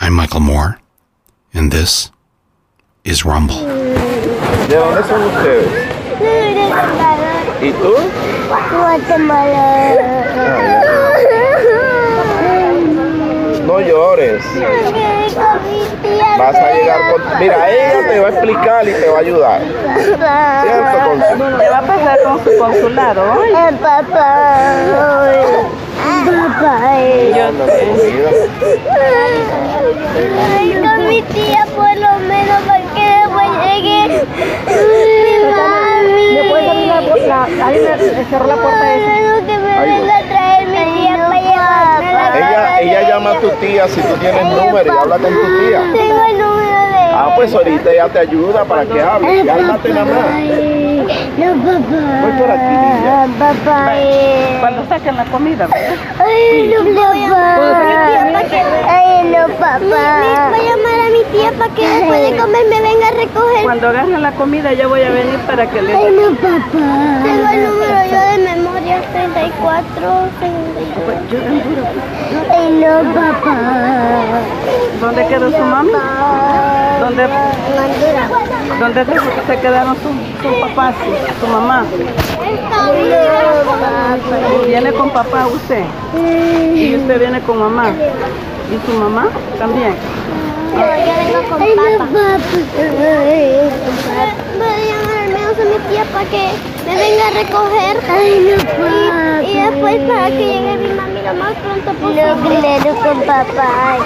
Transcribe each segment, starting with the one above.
I'm Michael Moore, and this is Rumble. ¿De dónde son ustedes? ¿Y tú? No llores. Vas a llegar con... Mira, ella te va a explicar y te va a ayudar. ¿Cierto? Con- Le va a pasar con su consulado. Ay, Anda, mi vida. Ay, con mi tía por lo menos para que después llegue mi mami. ¿Me puedes abrir la, la, ahí me cerró la puerta esa? Quiero que me Ahí voy. venga a traer mi tía para llevarme a la Ella, casa ella de llama a tu tía si tú tienes número y habla con tu tía. Tengo el número de Ah, pues ahorita ella te ayuda para que hable. Cálmate. Ay, no, papá. Voy por aquí, niña. Papá. Cuando saquen la comida, ¿verdad? Ay, no, papá. Ay, no, papá. Voy a llamar a mi tía para que después de comer me venga a recoger. Cuando agarren la comida yo voy a venir para que Ay, les... no, papá. Tengo el número yo de memoria 34, 34. Ay, no, papá. ¿Dónde quedó su mami? ¿Dónde, dónde se- se quedaron sus su papás, su, su mamá? Viene con papá usted y usted viene con mamá. ¿Y su mamá también? No, yo vengo con papá. Voy a llamar al menos a mi tía para que me venga a recoger. Ay, no, y, y después para que llegue mi mami lo más pronto posible. No, con papá.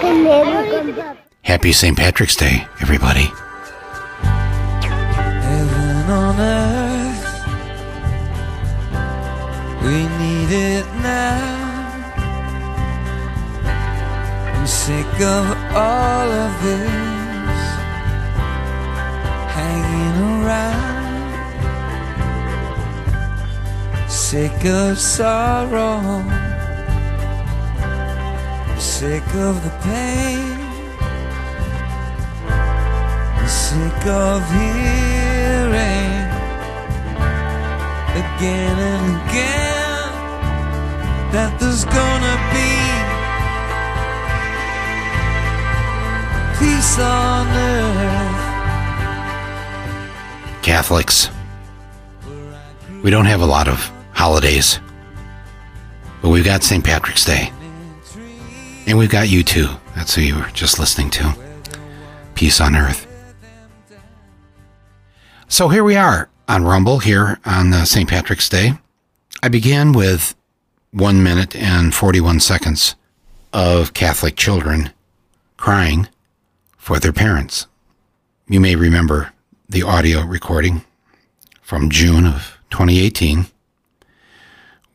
Con papá. Happy St. Patrick's Day, everybody. Heaven on earth, we need it now. I'm sick of all of this hanging around. Sick of sorrow, sick of the pain. sick of hearing again and again that there's gonna be peace on earth. Catholics, we don't have a lot of holidays, but we've got St. Patrick's Day. And we've got U2. That's who you were just listening to. Peace on Earth. So here we are on Rumble here on uh, St. Patrick's Day. I began with one minute and 41 seconds of Catholic children crying for their parents. You may remember the audio recording from June of 2018,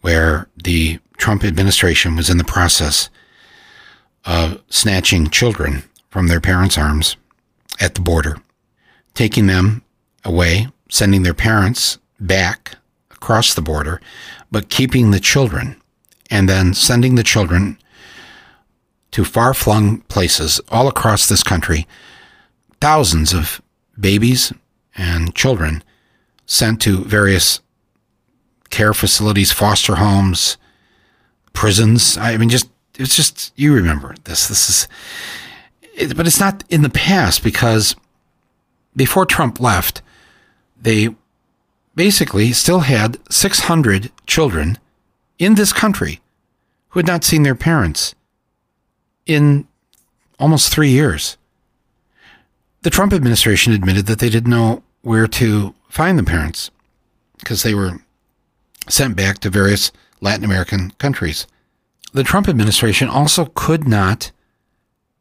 where the Trump administration was in the process of snatching children from their parents' arms at the border, taking them away, sending their parents back across the border, but keeping the children, and then sending the children to far flung places all across this country. Thousands of babies and children sent to various care facilities, foster homes, prisons. I mean, just it's just you remember this. This is, it, but it's not in the past because before Trump left, they basically still had 600 children in this country who had not seen their parents in almost three years. The Trump administration admitted that they didn't know where to find the parents because they were sent back to various Latin American countries. The Trump administration also could not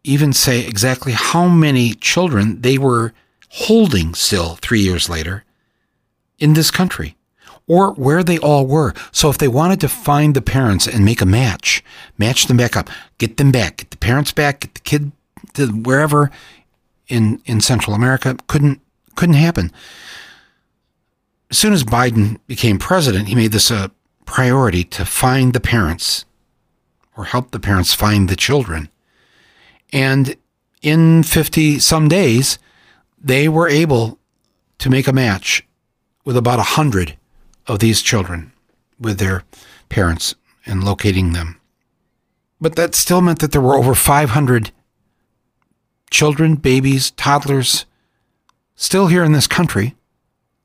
even say exactly how many children they were holding still three years later in this country or where they all were. So if they wanted to find the parents and make a match, match them back up, get them back, get the parents back, get the kid to wherever in, in Central America, couldn't couldn't happen. As soon as Biden became president, he made this a priority to find the parents or help the parents find the children. And in 50 some days, they were able to make a match with about 100 of these children with their parents and locating them. But that still meant that there were over 500 children, babies, toddlers still here in this country.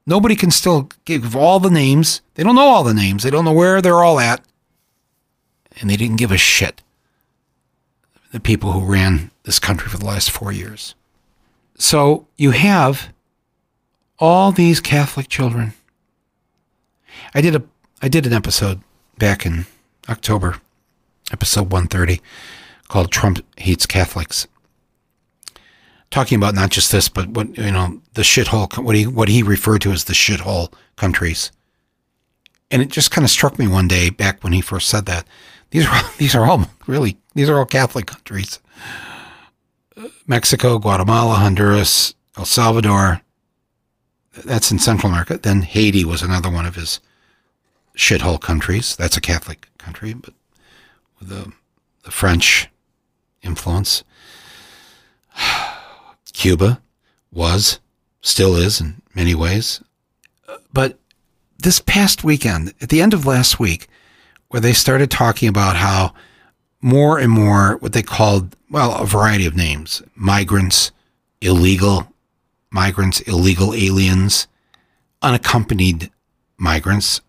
Nobody can still give all the names. They don't know all the names. They don't know where they're all at. And they didn't give a shit. The people who ran this country for the last four years. So you have all these Catholic children. I did a I did an episode back in October, episode 130, called Trump Hates Catholics. Talking about not just this, but what you know, the shithole what he what he referred to as the shithole countries. And it just kind of struck me one day back when he first said that. These are these are all really these are all Catholic countries. Mexico, Guatemala, Honduras, El Salvador. That's in Central America. Then Haiti was another one of his shithole countries. That's a Catholic country, but the, the French influence. Cuba was, still is in many ways. But this past weekend, at the end of last week, where they started talking about how more and more what they called, well, a variety of names migrants, illegal migrants, illegal aliens, unaccompanied migrants,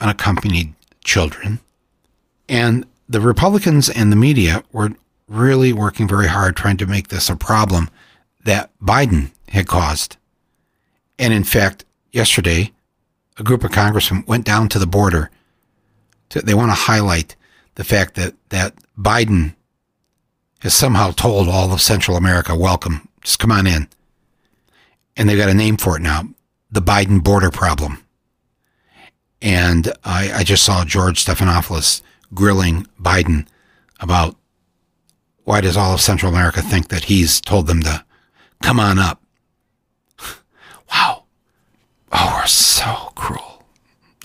unaccompanied children. And the Republicans and the media were really working very hard trying to make this a problem that Biden had caused. And in fact, yesterday, a group of congressmen went down to the border. To, they want to highlight the fact that, that Biden has somehow told all of Central America, welcome, just come on in. And they've got a name for it now the Biden border problem. And I, I just saw George Stephanopoulos grilling Biden about why does all of Central America think that he's told them to come on up? wow. Oh, we're so cruel.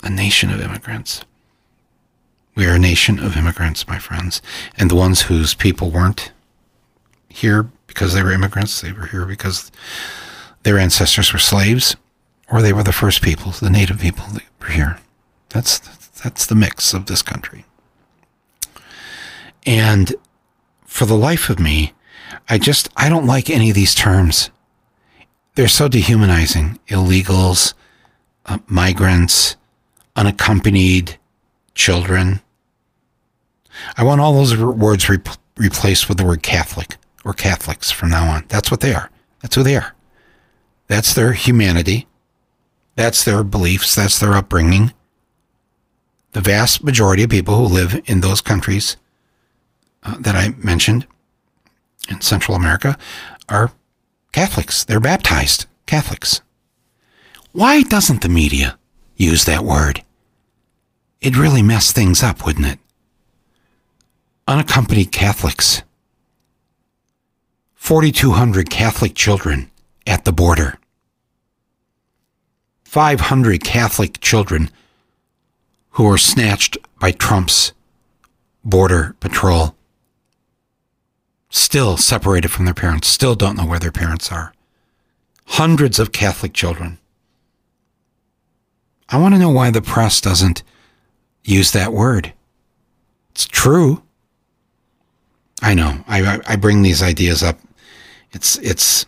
A nation of immigrants. We are a nation of immigrants, my friends. And the ones whose people weren't here because they were immigrants, they were here because their ancestors were slaves, or they were the first people, the native people that were here. That's that's the mix of this country. And for the life of me, I just I don't like any of these terms. They're so dehumanizing. Illegals, uh, migrants, unaccompanied children. I want all those words re- replaced with the word Catholic or Catholics from now on. That's what they are. That's who they are. That's their humanity. That's their beliefs. That's their upbringing. The vast majority of people who live in those countries uh, that I mentioned in Central America are Catholics. They're baptized Catholics. Why doesn't the media use that word? It'd really mess things up, wouldn't it? Unaccompanied Catholics. 4,200 Catholic children at the border. 500 Catholic children who were snatched by Trump's border patrol. Still separated from their parents, still don't know where their parents are. Hundreds of Catholic children. I want to know why the press doesn't use that word. It's true. I know. I, I bring these ideas up. It's it's.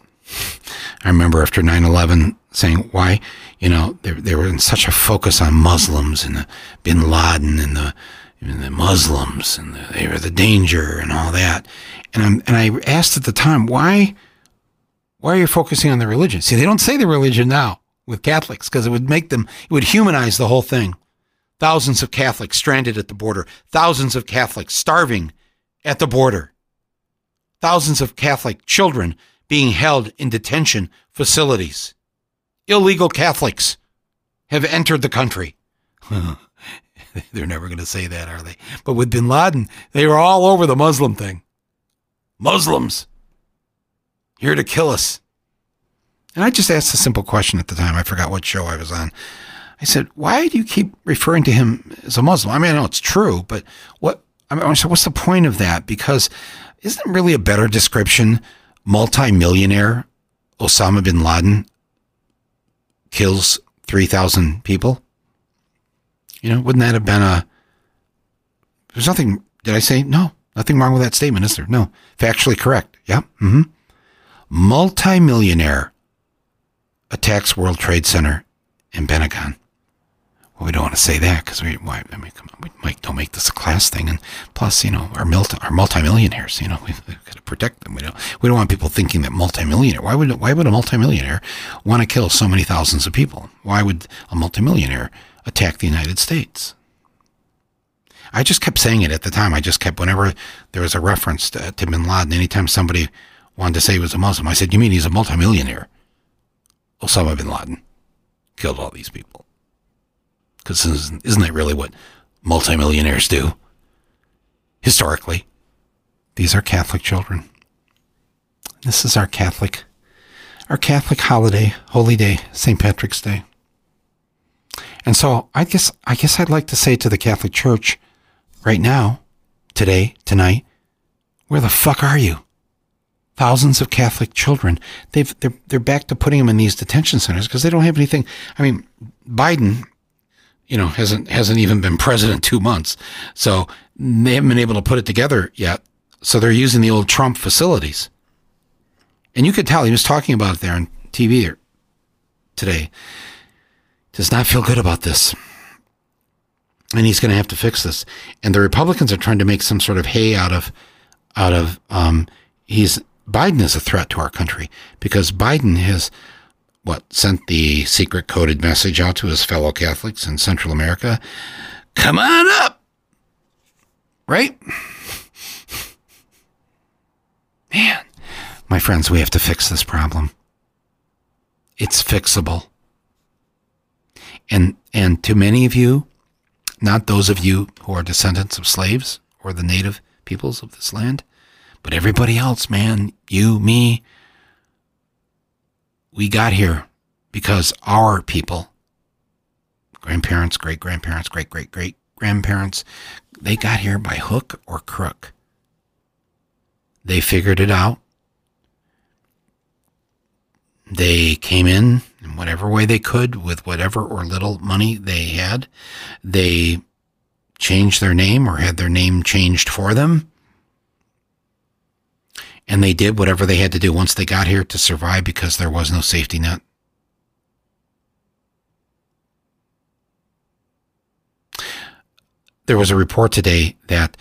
I remember after 9/11 saying why you know they they were in such a focus on Muslims and the Bin Laden and the and the Muslims and the, they were the danger and all that. And I'm and I asked at the time why why are you focusing on the religion? See, they don't say the religion now with Catholics because it would make them it would humanize the whole thing. Thousands of Catholics stranded at the border, thousands of Catholics starving at the border, thousands of Catholic children being held in detention facilities. Illegal Catholics have entered the country. They're never going to say that, are they? But with bin Laden, they were all over the Muslim thing. Muslims here to kill us. And I just asked a simple question at the time. I forgot what show I was on. I said, "Why do you keep referring to him as a Muslim?" I mean, I know it's true, but what? I mean, I said, "What's the point of that?" Because isn't really a better description? Multi-millionaire Osama bin Laden kills three thousand people. You know, wouldn't that have been a? There's nothing. Did I say no? Nothing wrong with that statement, is there? No, factually correct. Yeah. Mm-hmm. multimillionaire attacks World Trade Center and Pentagon. Well, we don't want to say that because we, why, I mean, come on, we might don't make this a class thing, and plus, you know, our multi, our multimillionaires, you know, we've, we've got to protect them. We don't, we don't want people thinking that multimillionaire. Why would, why would a multimillionaire want to kill so many thousands of people? Why would a multimillionaire attack the United States? I just kept saying it at the time. I just kept whenever there was a reference to, to Bin Laden, anytime somebody wanted to say he was a Muslim, I said, "You mean he's a multimillionaire?" Osama bin Laden killed all these people. Because isn't, isn't that really what multimillionaires do? Historically, these are Catholic children. This is our Catholic, our Catholic holiday, holy day, St. Patrick's Day. And so I guess I guess I'd like to say to the Catholic Church right now, today, tonight, where the fuck are you? Thousands of Catholic children. They've they're they're back to putting them in these detention centers because they don't have anything. I mean, Biden you know, hasn't hasn't even been president two months, so they haven't been able to put it together yet. So they're using the old Trump facilities, and you could tell he was talking about it there on TV today. Does not feel good about this, and he's going to have to fix this. And the Republicans are trying to make some sort of hay out of out of um, he's Biden is a threat to our country because Biden has what sent the secret coded message out to his fellow Catholics in Central America. Come on up. Right? Man, my friends, we have to fix this problem. It's fixable. And and to many of you, not those of you who are descendants of slaves or the native peoples of this land, but everybody else, man, you, me, we got here because our people, grandparents, great grandparents, great great great grandparents, they got here by hook or crook. They figured it out. They came in in whatever way they could with whatever or little money they had. They changed their name or had their name changed for them. And they did whatever they had to do once they got here to survive because there was no safety net. There was a report today that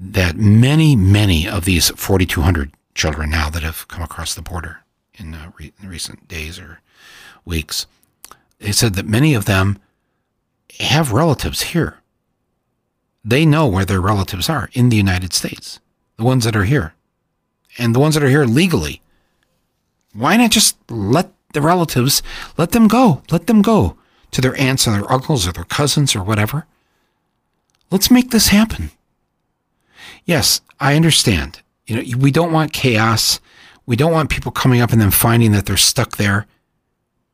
that many, many of these 4,200 children now that have come across the border in, uh, re- in recent days or weeks, they said that many of them have relatives here. They know where their relatives are in the United States, the ones that are here and the ones that are here legally. Why not just let the relatives, let them go, let them go to their aunts or their uncles or their cousins or whatever? Let's make this happen. Yes, I understand. You know, we don't want chaos. We don't want people coming up and then finding that they're stuck there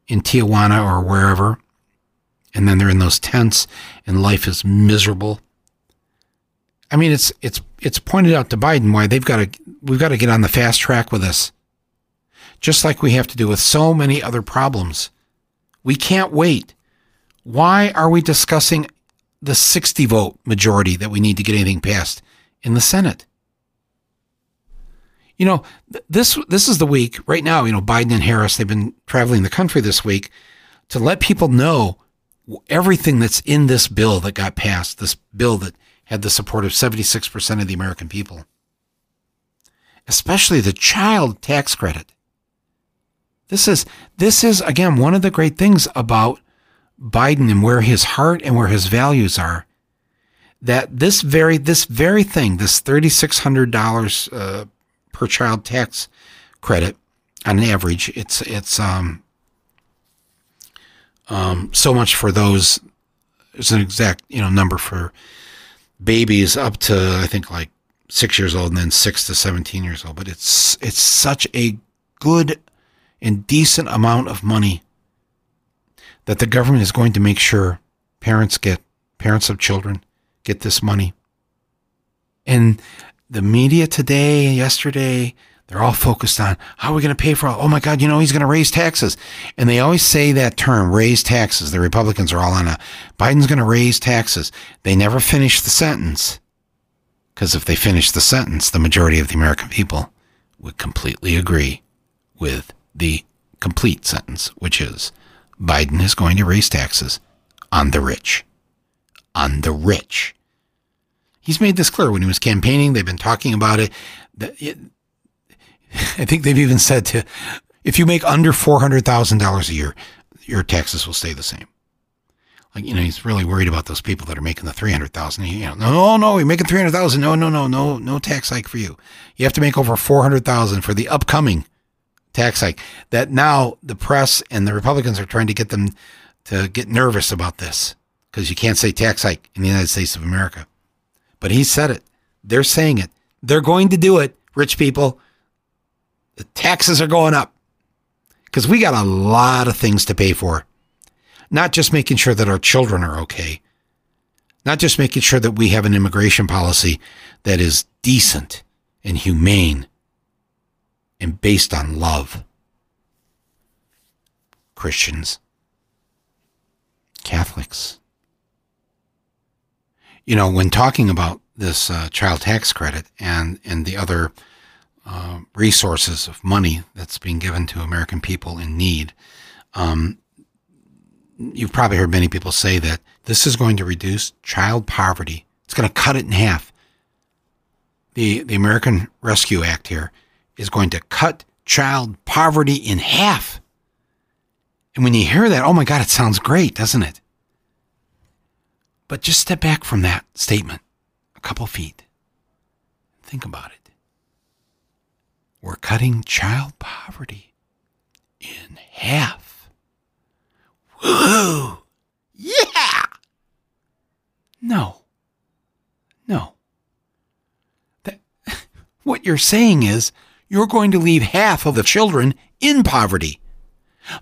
in Tijuana or wherever. And then they're in those tents and life is miserable. I mean, it's it's it's pointed out to Biden why they've got to we've got to get on the fast track with this. Just like we have to do with so many other problems. We can't wait. Why are we discussing the 60 vote majority that we need to get anything passed in the Senate? You know, this this is the week right now, you know, Biden and Harris, they've been traveling the country this week to let people know everything that's in this bill that got passed, this bill that had the support of 76% of the American people, especially the child tax credit. This is, this is again, one of the great things about Biden and where his heart and where his values are. That this very, this very thing, this $3,600 uh, per child tax credit on average, it's, it's, um, um, so much for those. There's an exact, you know, number for babies up to I think like six years old and then six to seventeen years old. But it's it's such a good and decent amount of money that the government is going to make sure parents get parents of children get this money. And the media today, yesterday, they're all focused on how are we going to pay for all? Oh my God, you know, he's going to raise taxes. And they always say that term, raise taxes. The Republicans are all on a Biden's going to raise taxes. They never finish the sentence. Because if they finish the sentence, the majority of the American people would completely agree with the complete sentence, which is Biden is going to raise taxes on the rich. On the rich. He's made this clear when he was campaigning. They've been talking about it. I think they've even said to if you make under $400,000 a year, your taxes will stay the same. Like, you know, he's really worried about those people that are making the 300,000. You know, no, no, you're making 300,000. No, no, no, no, no tax hike for you. You have to make over 400,000 for the upcoming tax hike. That now the press and the Republicans are trying to get them to get nervous about this because you can't say tax hike in the United States of America. But he said it. They're saying it. They're going to do it, rich people. The taxes are going up because we got a lot of things to pay for. Not just making sure that our children are okay, not just making sure that we have an immigration policy that is decent and humane and based on love. Christians, Catholics. You know, when talking about this uh, child tax credit and, and the other uh, resources of money that's being given to American people in need. Um, you've probably heard many people say that this is going to reduce child poverty. It's going to cut it in half. The, the American Rescue Act here is going to cut child poverty in half. And when you hear that, oh my God, it sounds great, doesn't it? But just step back from that statement a couple feet. Think about it. We're cutting child poverty in half. Woo! Yeah! No. No. That, what you're saying is you're going to leave half of the children in poverty.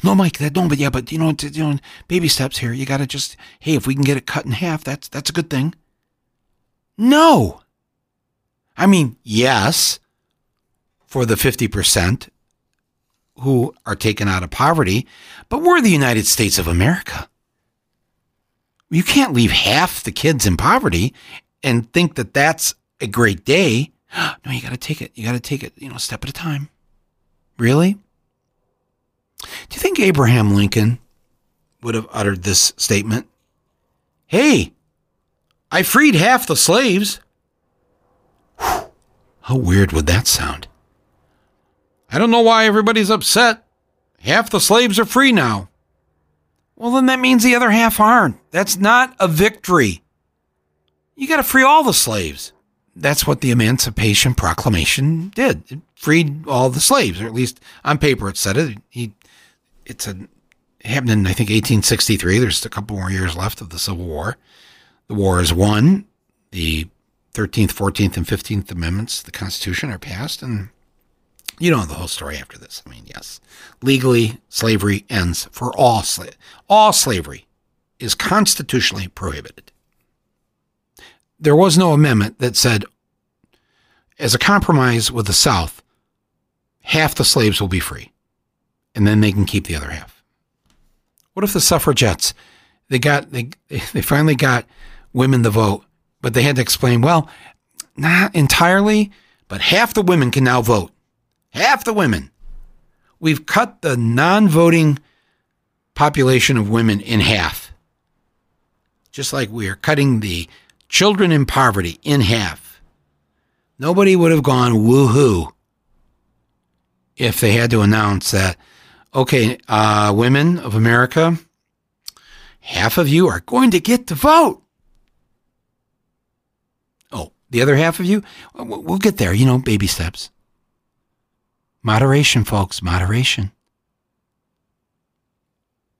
No, Mike, that don't. But yeah, but you know, you know, baby steps here. You got to just, hey, if we can get it cut in half, that's that's a good thing. No. I mean, yes, for the 50% who are taken out of poverty, but we're the United States of America. You can't leave half the kids in poverty and think that that's a great day. No, you got to take it. You got to take it, you know, step at a time. Really? Do you think Abraham Lincoln would have uttered this statement? Hey, I freed half the slaves. Whew, how weird would that sound? I don't know why everybody's upset. Half the slaves are free now. Well, then that means the other half aren't. That's not a victory. You got to free all the slaves. That's what the Emancipation Proclamation did. It freed all the slaves, or at least on paper it said it. He, it's a happened in I think 1863. There's a couple more years left of the Civil War. The war is won. The 13th, 14th, and 15th Amendments, the Constitution, are passed, and you know the whole story after this. I mean, yes, legally slavery ends for all sla- all slavery is constitutionally prohibited. There was no amendment that said, as a compromise with the South, half the slaves will be free, and then they can keep the other half. What if the suffragettes they got they they finally got women to vote, but they had to explain, well, not entirely, but half the women can now vote half the women. We've cut the non voting population of women in half. Just like we are cutting the children in poverty in half. Nobody would have gone woohoo if they had to announce that, okay, uh, women of America, half of you are going to get to vote. Oh, the other half of you, we'll get there, you know, baby steps. Moderation, folks, moderation.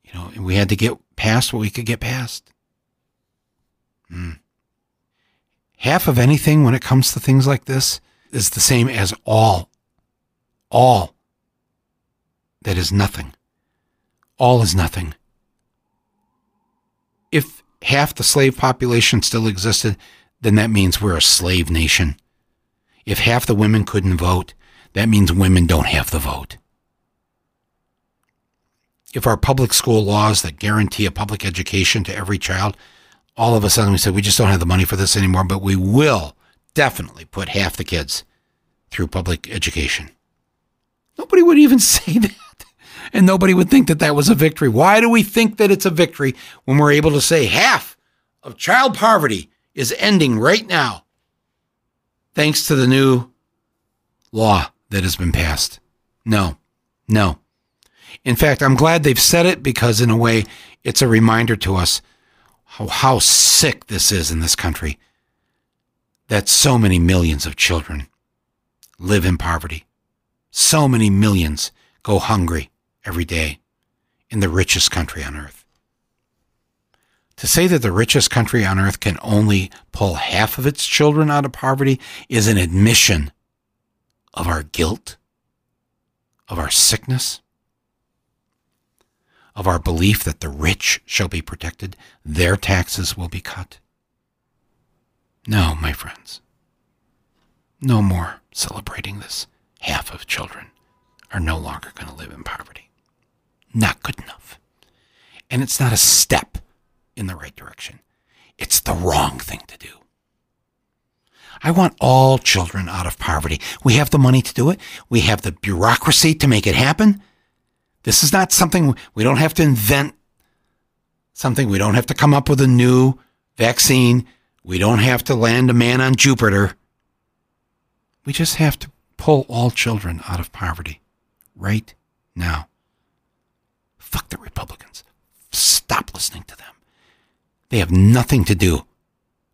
You know, we had to get past what we could get past. Mm. Half of anything when it comes to things like this is the same as all. All. That is nothing. All is nothing. If half the slave population still existed, then that means we're a slave nation. If half the women couldn't vote, that means women don't have the vote. If our public school laws that guarantee a public education to every child, all of a sudden we said we just don't have the money for this anymore, but we will definitely put half the kids through public education. Nobody would even say that. And nobody would think that that was a victory. Why do we think that it's a victory when we're able to say half of child poverty is ending right now thanks to the new law that has been passed? No, no. In fact, I'm glad they've said it because, in a way, it's a reminder to us how, how sick this is in this country that so many millions of children live in poverty. So many millions go hungry every day in the richest country on earth. To say that the richest country on earth can only pull half of its children out of poverty is an admission of our guilt, of our sickness, of our belief that the rich shall be protected, their taxes will be cut. No, my friends. No more celebrating this. Half of children are no longer going to live in poverty. Not good enough. And it's not a step in the right direction, it's the wrong thing to do. I want all children out of poverty. We have the money to do it, we have the bureaucracy to make it happen. This is not something we don't have to invent something. We don't have to come up with a new vaccine. We don't have to land a man on Jupiter. We just have to pull all children out of poverty right now. Fuck the Republicans. Stop listening to them. They have nothing to do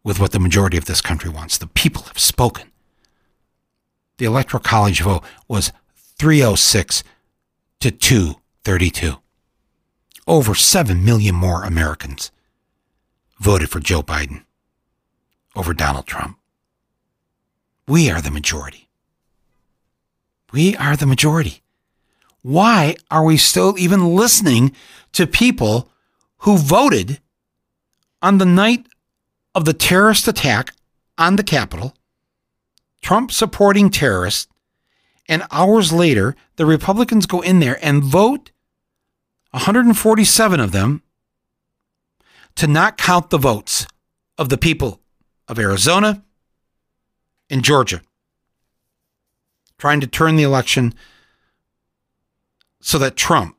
with what the majority of this country wants. The people have spoken. The Electoral College vote was 306 to 232. Over 7 million more Americans voted for Joe Biden over Donald Trump. We are the majority. We are the majority. Why are we still even listening to people who voted on the night of the terrorist attack on the Capitol, Trump supporting terrorists, and hours later, the Republicans go in there and vote 147 of them to not count the votes of the people of Arizona and Georgia, trying to turn the election so that Trump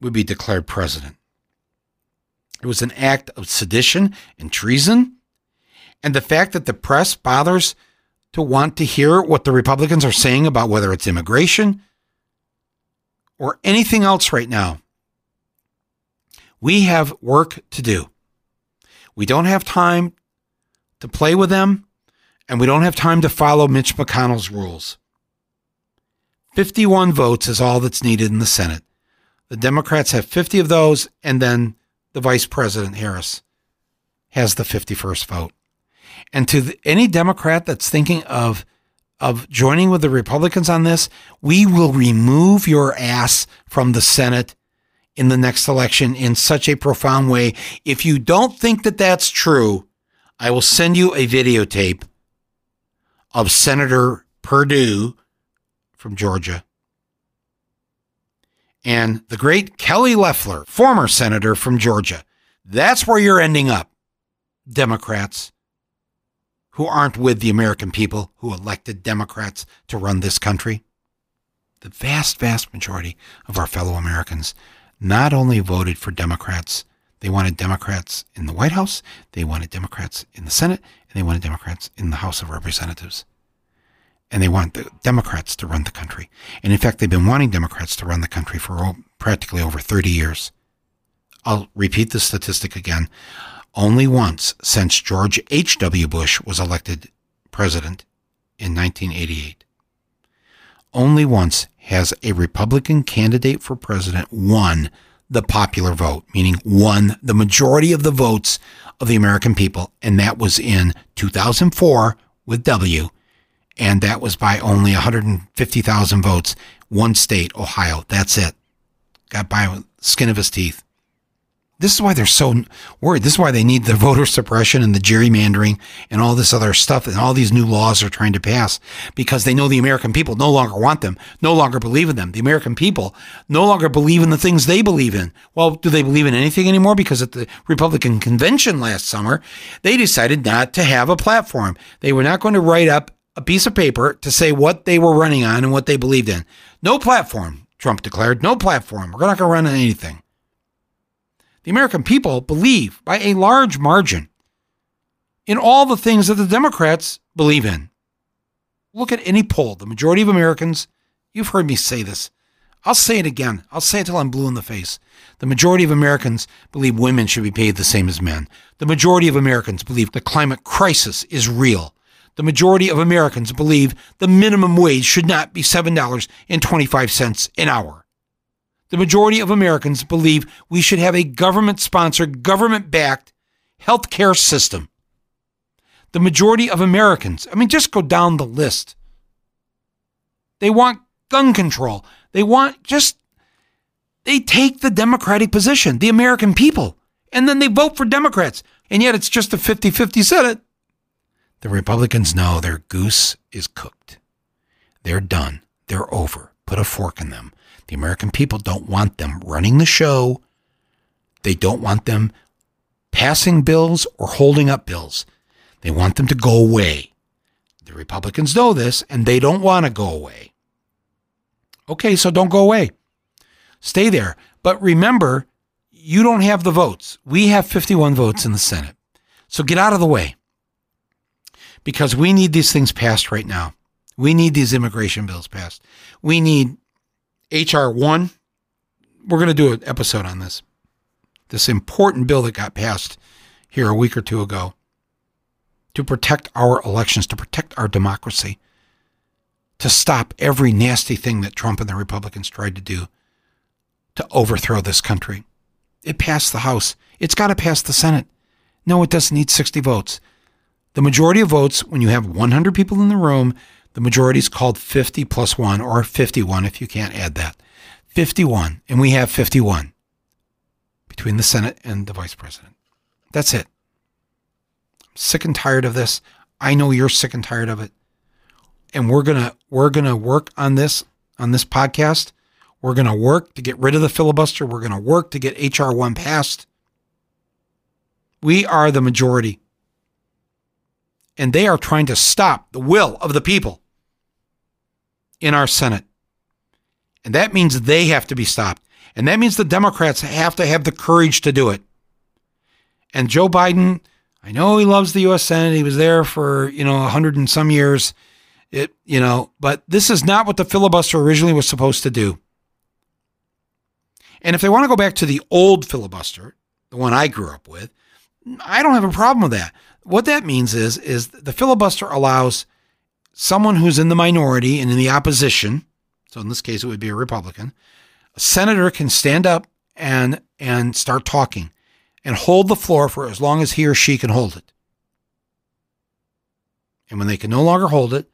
would be declared president. It was an act of sedition and treason. And the fact that the press bothers to want to hear what the Republicans are saying about whether it's immigration or anything else right now, we have work to do. We don't have time to play with them, and we don't have time to follow Mitch McConnell's rules. 51 votes is all that's needed in the Senate. The Democrats have 50 of those, and then the Vice President Harris has the 51st vote. And to the, any Democrat that's thinking of of joining with the Republicans on this, we will remove your ass from the Senate in the next election in such a profound way. If you don't think that that's true, I will send you a videotape of Senator Perdue from Georgia and the great Kelly Loeffler, former senator from Georgia. That's where you're ending up, Democrats who aren't with the American people who elected Democrats to run this country. The vast, vast majority of our fellow Americans not only voted for Democrats, they wanted Democrats in the White House, they wanted Democrats in the Senate, and they wanted Democrats in the House of Representatives. And they want the Democrats to run the country. And in fact, they've been wanting Democrats to run the country for practically over 30 years. I'll repeat the statistic again only once since George H.W. Bush was elected president in 1988. Only once has a Republican candidate for president won the popular vote, meaning won the majority of the votes of the American people, and that was in 2004 with W, and that was by only 150,000 votes. One state, Ohio, that's it. Got by skin of his teeth. This is why they're so worried. This is why they need the voter suppression and the gerrymandering and all this other stuff and all these new laws they're trying to pass because they know the American people no longer want them, no longer believe in them. The American people no longer believe in the things they believe in. Well, do they believe in anything anymore? Because at the Republican convention last summer, they decided not to have a platform. They were not going to write up a piece of paper to say what they were running on and what they believed in. No platform, Trump declared. No platform. We're not going to run on anything. The American people believe by a large margin in all the things that the Democrats believe in. Look at any poll. The majority of Americans, you've heard me say this. I'll say it again. I'll say it till I'm blue in the face. The majority of Americans believe women should be paid the same as men. The majority of Americans believe the climate crisis is real. The majority of Americans believe the minimum wage should not be $7.25 an hour. The majority of Americans believe we should have a government sponsored, government backed health care system. The majority of Americans, I mean, just go down the list. They want gun control. They want just, they take the Democratic position, the American people, and then they vote for Democrats. And yet it's just a 50 50 Senate. The Republicans know their goose is cooked. They're done. They're over. Put a fork in them. The American people don't want them running the show. They don't want them passing bills or holding up bills. They want them to go away. The Republicans know this and they don't want to go away. Okay, so don't go away. Stay there. But remember, you don't have the votes. We have 51 votes in the Senate. So get out of the way because we need these things passed right now. We need these immigration bills passed. We need HR 1. We're going to do an episode on this. This important bill that got passed here a week or two ago to protect our elections, to protect our democracy, to stop every nasty thing that Trump and the Republicans tried to do to overthrow this country. It passed the House. It's got to pass the Senate. No, it doesn't need 60 votes. The majority of votes, when you have 100 people in the room, the majority is called 50 plus 1 or 51 if you can't add that. 51. And we have 51 between the Senate and the Vice President. That's it. I'm sick and tired of this. I know you're sick and tired of it. And we're going to we're going to work on this on this podcast. We're going to work to get rid of the filibuster. We're going to work to get HR 1 passed. We are the majority. And they are trying to stop the will of the people in our Senate. And that means they have to be stopped. And that means the Democrats have to have the courage to do it. And Joe Biden, I know he loves the US Senate. He was there for, you know, a hundred and some years. It, you know, but this is not what the filibuster originally was supposed to do. And if they want to go back to the old filibuster, the one I grew up with, I don't have a problem with that. What that means is is the filibuster allows someone who's in the minority and in the opposition, so in this case it would be a Republican, a senator can stand up and and start talking and hold the floor for as long as he or she can hold it. And when they can no longer hold it,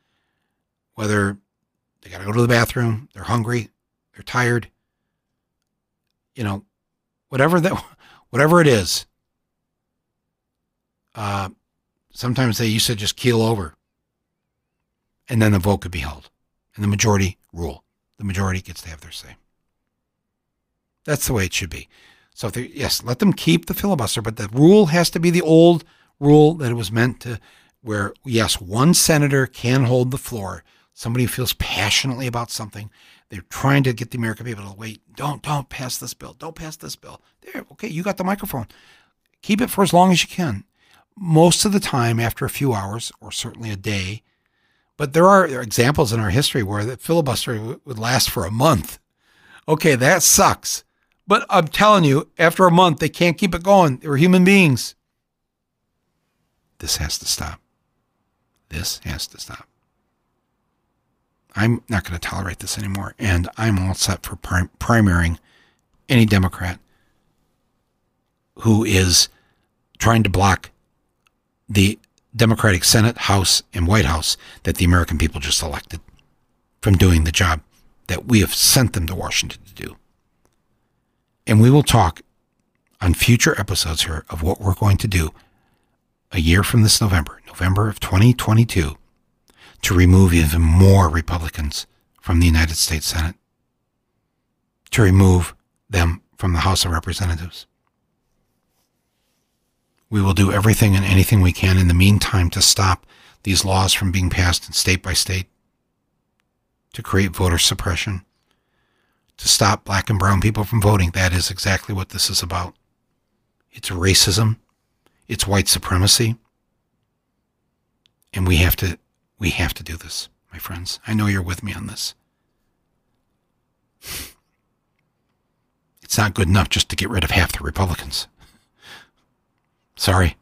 whether they got to go to the bathroom, they're hungry, they're tired, you know, whatever that whatever it is, uh, sometimes they used to just keel over and then the vote could be held and the majority rule. The majority gets to have their say. That's the way it should be. So, yes, let them keep the filibuster, but the rule has to be the old rule that it was meant to, where, yes, one senator can hold the floor. Somebody feels passionately about something. They're trying to get the American people to wait. Don't, don't pass this bill. Don't pass this bill. There, okay, you got the microphone. Keep it for as long as you can most of the time after a few hours or certainly a day. But there are examples in our history where the filibuster would last for a month. Okay, that sucks. But I'm telling you, after a month, they can't keep it going. They're human beings. This has to stop. This has to stop. I'm not going to tolerate this anymore. And I'm all set for prim- primarying any Democrat who is trying to block the Democratic Senate, House, and White House that the American people just elected from doing the job that we have sent them to Washington to do. And we will talk on future episodes here of what we're going to do a year from this November, November of 2022, to remove even more Republicans from the United States Senate, to remove them from the House of Representatives. We will do everything and anything we can in the meantime to stop these laws from being passed in state by state to create voter suppression, to stop black and brown people from voting. That is exactly what this is about. It's racism, it's white supremacy. And we have to we have to do this, my friends. I know you're with me on this. It's not good enough just to get rid of half the Republicans. Sorry.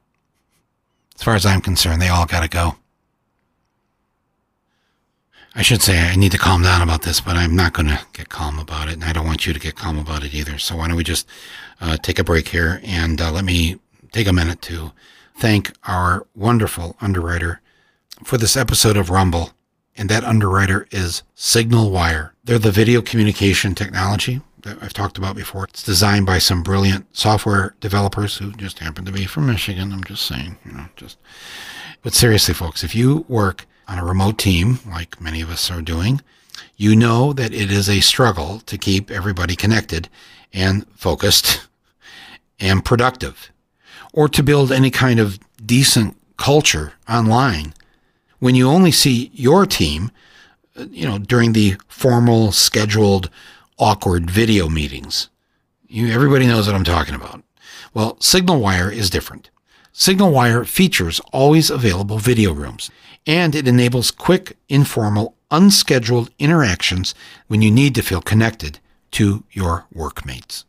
As far as I'm concerned, they all got to go. I should say I need to calm down about this, but I'm not to get calm about it, and I don't want you to get calm about it either. So why don't we just uh, take a break here and uh, let me take a minute to thank our wonderful underwriter for this episode of Rumble, and that underwriter is SignalWire. They're the video communication technology that I've talked about before. It's designed by some brilliant software developers who just happen to be from Michigan. I'm just saying, you know, just. But seriously, folks, if you work on a remote team, like many of us are doing, you know that it is a struggle to keep everybody connected and focused and productive, or to build any kind of decent culture online when you only see your team, uh, you know, during the formal, scheduled, awkward video meetings. You, everybody knows what I'm talking about. Well, SignalWire is different. SignalWire features always available video rooms, and it enables quick, informal, unscheduled interactions when you need to feel connected to your workmates.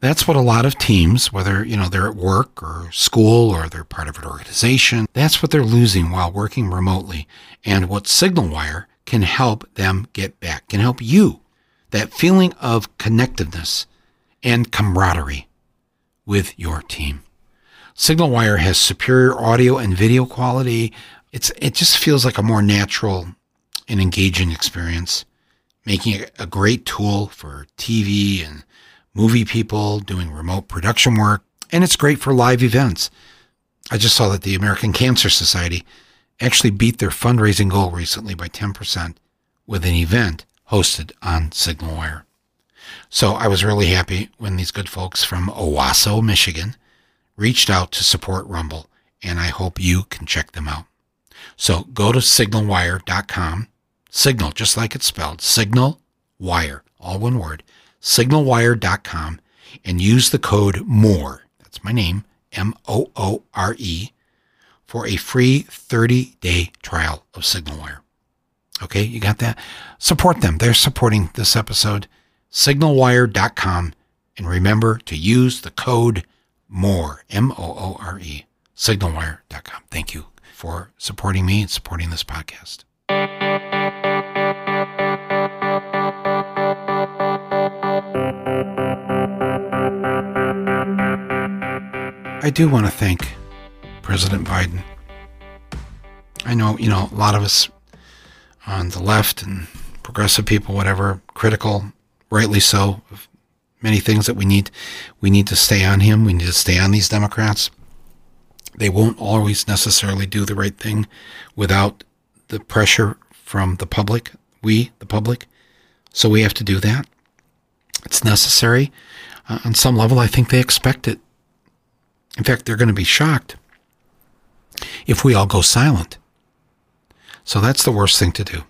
That's what a lot of teams, whether you know they're at work or school or they're part of an organization, that's what they're losing while working remotely. And what SignalWire can help them get back, can help you, that feeling of connectedness and camaraderie with your team. SignalWire has superior audio and video quality. It's it just feels like a more natural and engaging experience, making it a great tool for TV and movie people doing remote production work, and it's great for live events. I just saw that the American Cancer Society actually beat their fundraising goal recently by 10% with an event hosted on SignalWire. So I was really happy when these good folks from Owosso, Michigan, reached out to support Rumble, and I hope you can check them out. So go to signalwire.com, signal just like it's spelled, signal wire, all one word, signalwire.com, and use the code MOORE, that's my name, M O O R E, for a free 30 day trial of SignalWire. Okay, you got that? Support them. They're supporting this episode. Signalwire.com. And remember to use the code MOORE, M O O R E, signalwire.com. Thank you for supporting me and supporting this podcast. I do want to thank President Biden. I know, you know, a lot of us on the left and progressive people, whatever, critical, rightly so, many things that we need. We need to stay on him. We need to stay on these Democrats. They won't always necessarily do the right thing without the pressure from the public, we, the public. So we have to do that. It's necessary. Uh, on some level, I think they expect it. In fact, they're going to be shocked if we all go silent. So that's the worst thing to do.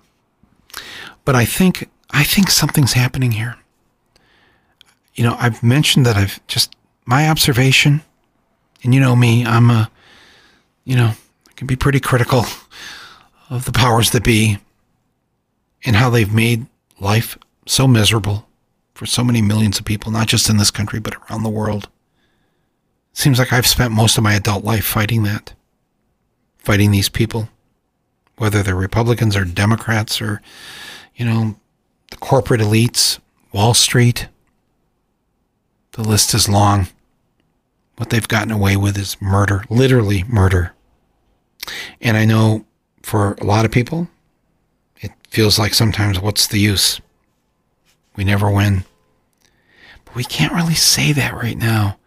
But I think I think something's happening here. You know, I've mentioned that I've just my observation, and you know me, I'm a, you know, I can be pretty critical of the powers that be and how they've made life so miserable for so many millions of people, not just in this country, but around the world. Seems like I've spent most of my adult life fighting that, fighting these people, whether they're Republicans or Democrats or, you know, the corporate elites, Wall Street. The list is long. What they've gotten away with is murder, literally murder. And I know for a lot of people, it feels like sometimes what's the use? We never win. But we can't really say that right now.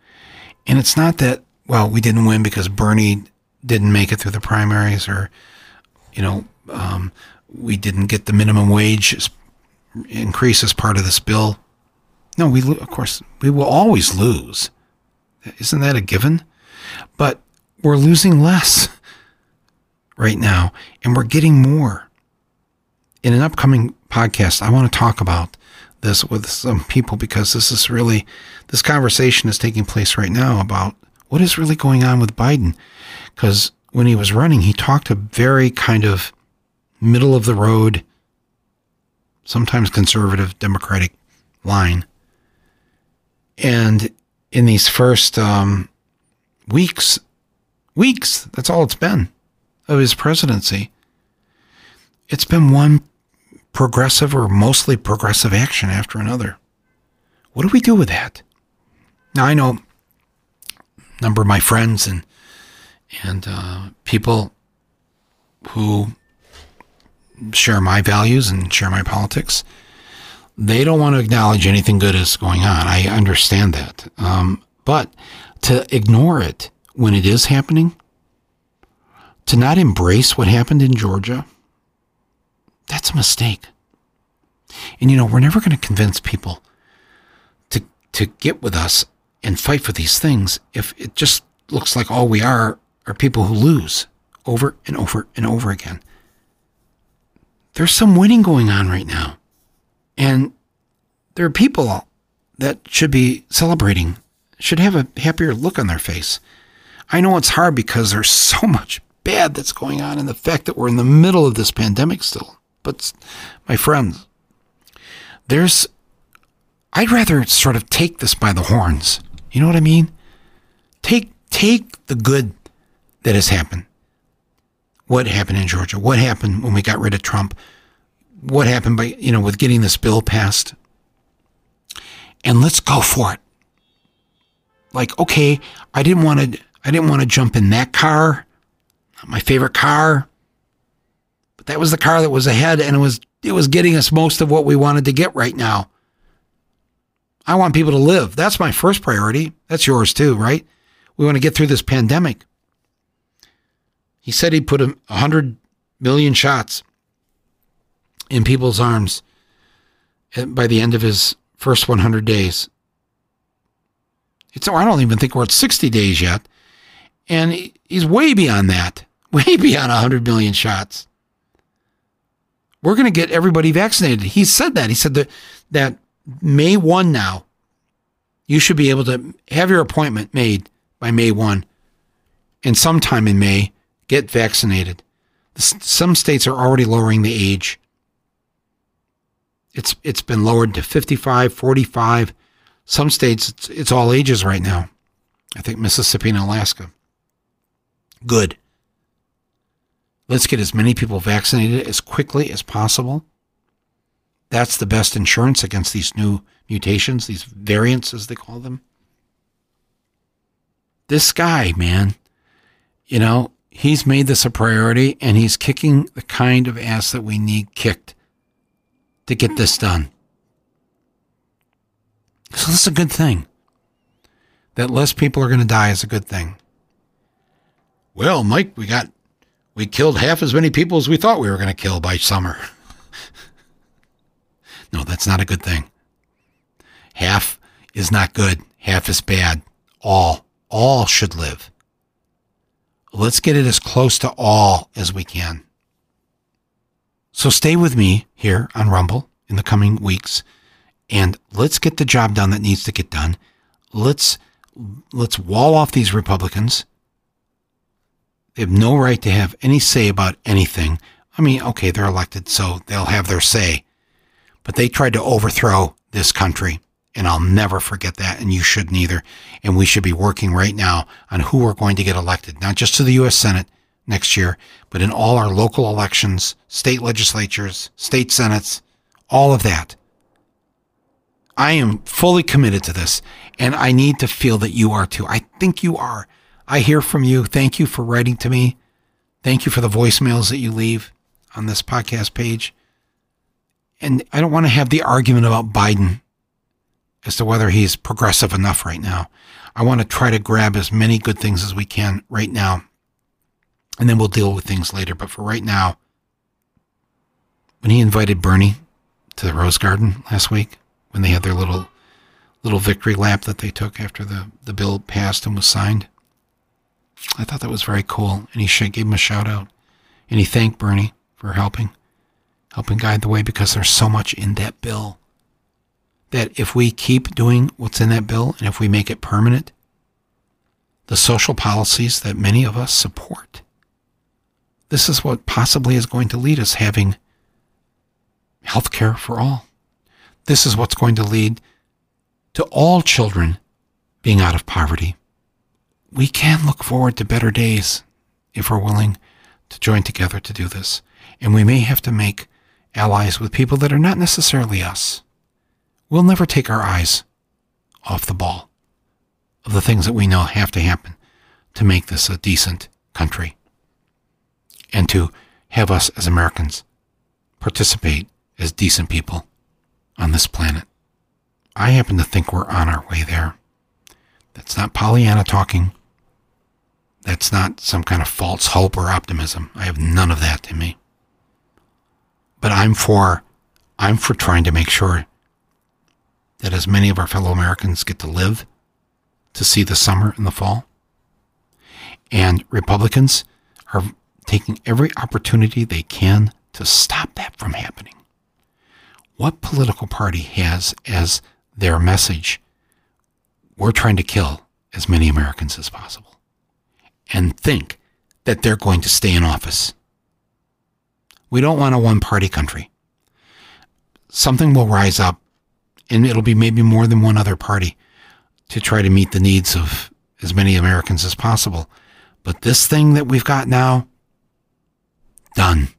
And it's not that, well, we didn't win because Bernie didn't make it through the primaries or, you know, um, we didn't get the minimum wage increase as part of this bill. No, we, of course, we will always lose. Isn't that a given? But we're losing less. right now, and we're getting more. In an upcoming podcast, I want to talk about this with some people because this is really, this conversation is taking place right now about what is really going on with Biden. Because when he was running, he talked a very kind of middle of the road, sometimes conservative Democratic line. And in these first um, weeks, weeks, that's all it's been of his presidency, it's been one progressive or mostly progressive action after another. What do we do with that? Now I know a number of my friends and and uh, people who share my values and share my politics. They don't want to acknowledge anything good is going on. I understand that, um, but to ignore it when it is happening, to not embrace what happened in Georgia, that's a mistake. And you know, we're never going to convince people to to get with us and fight for these things if it just looks like all we are are people who lose over and over and over again. There's some winning going on right now. And there are people that should be celebrating, should have a happier look on their face. I know it's hard because there's so much bad that's going on and the fact that we're in the middle of this pandemic still. But my friends, there's I'd rather sort of take this by the horns. You know what I mean? Take take the good that has happened. What happened in Georgia? What happened when we got rid of Trump? What happened by you know with getting this bill passed? And let's go for it. Like, okay, I didn't want to I didn't want to jump in that car, my favorite car. But that was the car that was ahead and it was it was getting us most of what we wanted to get right now. I want people to live. That's my first priority. That's yours too, right? We want to get through this pandemic. He said he put a 100 million shots in people's arms by the end of his first 100 days. It's, I don't even think we're at 60 days yet. And he's way beyond that, way beyond 100 million shots. We're going to get everybody vaccinated. He said that. He said that, that May 1 now, you should be able to have your appointment made by May 1 and sometime in May, get vaccinated. Some states are already lowering the age. It's it's been lowered to 55, 45. Some states it's, it's all ages right now. I think Mississippi and Alaska. Good. Let's get as many people vaccinated as quickly as possible. That's the best insurance against these new mutations, these variants, as they call them. This guy, man, you know, he's made this a priority and he's kicking the kind of ass that we need kicked to get this done. So that's a good thing. That less people are going to die is a good thing. Well, Mike, we got we killed half as many people as we thought we were going to kill by summer. no, that's not a good thing. Half is not good, half is bad. All, all should live. Let's get it as close to all as we can. So stay with me here on Rumble in the coming weeks and let's get the job done that needs to get done. Let's let's wall off these Republicans they have no right to have any say about anything. I mean, okay, they're elected, so they'll have their say. But they tried to overthrow this country, and I'll never forget that, and you shouldn't either. And we should be working right now on who we're going to get elected, not just to the U.S. Senate next year, but in all our local elections, state legislatures, state senates, all of that. I am fully committed to this, and I need to feel that you are too. I think you are. I hear from you. Thank you for writing to me. Thank you for the voicemails that you leave on this podcast page. And I don't want to have the argument about Biden as to whether he's progressive enough right now. I want to try to grab as many good things as we can right now. And then we'll deal with things later. But for right now, when he invited Bernie to the Rose Garden last week, when they had their little little victory lap that they took after the, the bill passed and was signed, I thought that was very cool, and he gave him a shout out. And he thanked Bernie for helping, helping guide the way because there's so much in that bill that if we keep doing what's in that bill and if we make it permanent, the social policies that many of us support, this is what possibly is going to lead us having health care for all. This is what's going to lead to all children being out of poverty. We can look forward to better days if we're willing to join together to do this. And we may have to make allies with people that are not necessarily us. We'll never take our eyes off the ball of the things that we know have to happen to make this a decent country and to have us as Americans participate as decent people on this planet. I happen to think we're on our way there. That's not Pollyanna talking. That's not some kind of false hope or optimism. I have none of that in me. But I'm for I'm for trying to make sure that as many of our fellow Americans get to live to see the summer and the fall. And Republicans are taking every opportunity they can to stop that from happening. What political party has as their message, we're trying to kill as many Americans as possible, and think that they're going to stay in office? We don't want a one party country. Something will rise up, and it'll be maybe more than one other party to try to meet the needs of as many Americans as possible. But this thing that we've got now, done.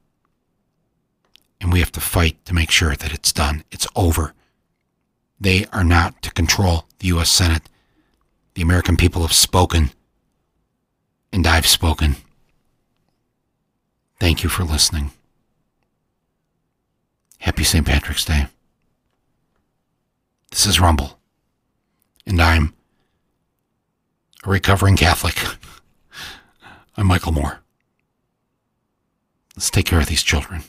And we have to fight to make sure that it's done. It's over. They are not to control the U.S. Senate. The American people have spoken, and I've spoken. Thank you for listening. Happy St. Patrick's Day. This is Rumble, and I'm a recovering Catholic. I'm Michael Moore. Let's take care of these children.